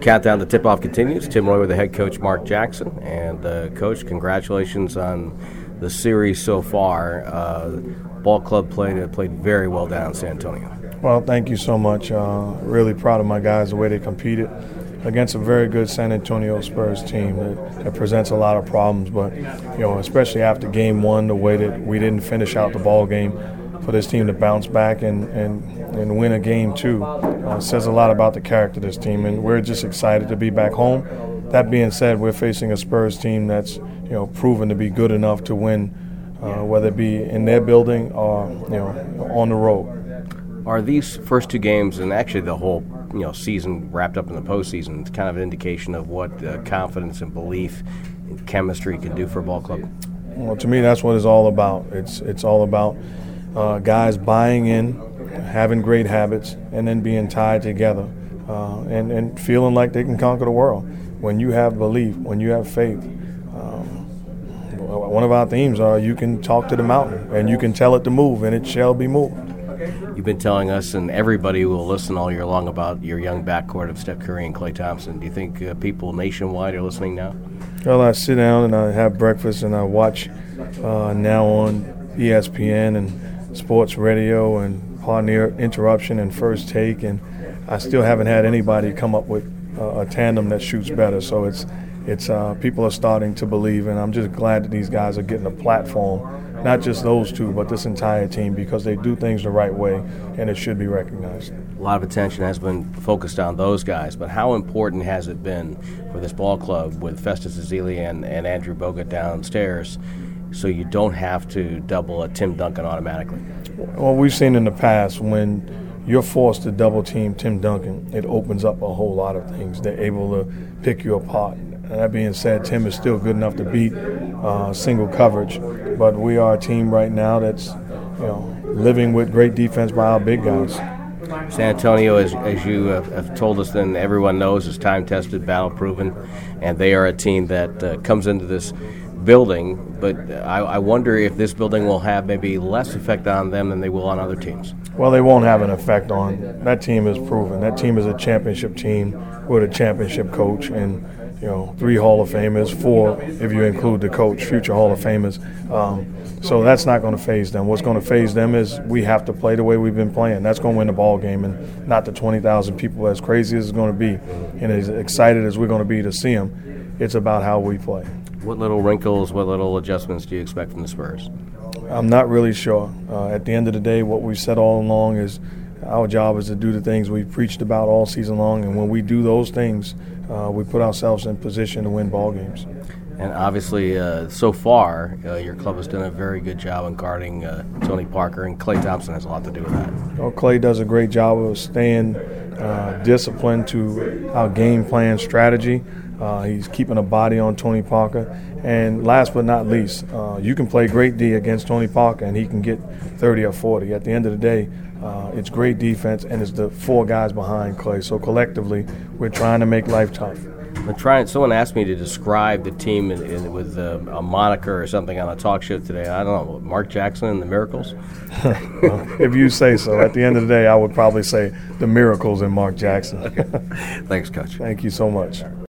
countdown to tip off continues. Tim Roye with the head coach Mark Jackson. And, uh, coach, congratulations on the series so far. Uh, ball club played, played very well down in San Antonio. Well, thank you so much. Uh, really proud of my guys, the way they competed against a very good San Antonio Spurs team that, that, presents a lot of problems. But, you know, especially after game one, the way that we didn't finish out the ball game, for this team to bounce back and, and, and win a game too uh, says a lot about the character of this team, and we're just excited to be back home. That being said, we're facing a Spurs team that's you know proven to be good enough to win, uh, whether it be in their building or you know on the road. Are these first two games, and actually the whole you know season wrapped up in the postseason, kind of an indication of what uh, confidence and belief, and chemistry can do for a ball club? Well, to me, that's what it's all about. It's it's all about uh, guys buying in, having great habits, and then being tied together uh, and, and feeling like they can conquer the world. When you have belief, when you have faith, um, one of our themes are you can talk to the mountain and you can tell it to move and it shall be moved. You've been telling us and everybody will listen all year long about your young backcourt of Steph Curry and Klay Thompson. Do you think uh, people nationwide are listening now? Well, I sit down and I have breakfast and I watch uh, now on ESPN and sports radio and Pardon the Interruption and First Take, and I still haven't had anybody come up with uh, a tandem that shoots better. So it's it's uh, people are starting to believe, and I'm just glad that these guys are getting a platform. Not just those two, but this entire team because they do things the right way, and it should be recognized. A lot of attention has been focused on those guys, but how important has it been for this ball club with Festus Ezeli and, and Andrew Bogut downstairs so you don't have to double a Tim Duncan automatically? Well, we've seen in the past when you're forced to double team Tim Duncan, it opens up a whole lot of things. They're able to pick you apart. And that being said, Tim is still good enough to beat uh, single coverage, but we are a team right now that's you know living with great defense by our big guys. San Antonio, as, as you have, have told us, then everyone knows is time tested, battle proven, and they are a team that uh, comes into this building, but I, I, wonder if this building will have maybe less effect on them than they will on other teams. Well, they won't have an effect on that team. Is proven that team is a championship team with a championship coach and you know three Hall of Famers, four if you include the coach, future Hall of Famers. Um, so that's not going to faze them. What's going to faze them is we have to play the way we've been playing. That's going to win the ball game, and not the 20,000 people. As crazy as it's going to be, and as excited as we're going to be to see them, it's about how we play. What little wrinkles, what little adjustments do you expect from the Spurs? I'm not really sure. Uh, at the end of the day, what we've said all along is our job is to do the things we've preached about all season long, and when we do those things, uh, we put ourselves in position to win ball games. And obviously, uh, so far, uh, your club has done a very good job in guarding uh, Tony Parker, and Klay Thompson has a lot to do with that. Well, Klay does a great job of staying uh, disciplined to our game plan strategy. Uh, he's keeping a body on Tony Parker. And last but not least, uh, you can play great D against Tony Parker and he can get 30 or 40. At the end of the day, uh, it's great defense and it's the four guys behind Klay. So collectively, we're trying to make life tough. I'm trying. Someone asked me to describe the team in, in, with a, a, moniker or something on a talk show today. I don't know, Mark Jackson and the Miracles. well, if you say so. At the end of the day, I would probably say the Miracles and Mark Jackson. Thanks, Coach. Thank you so much.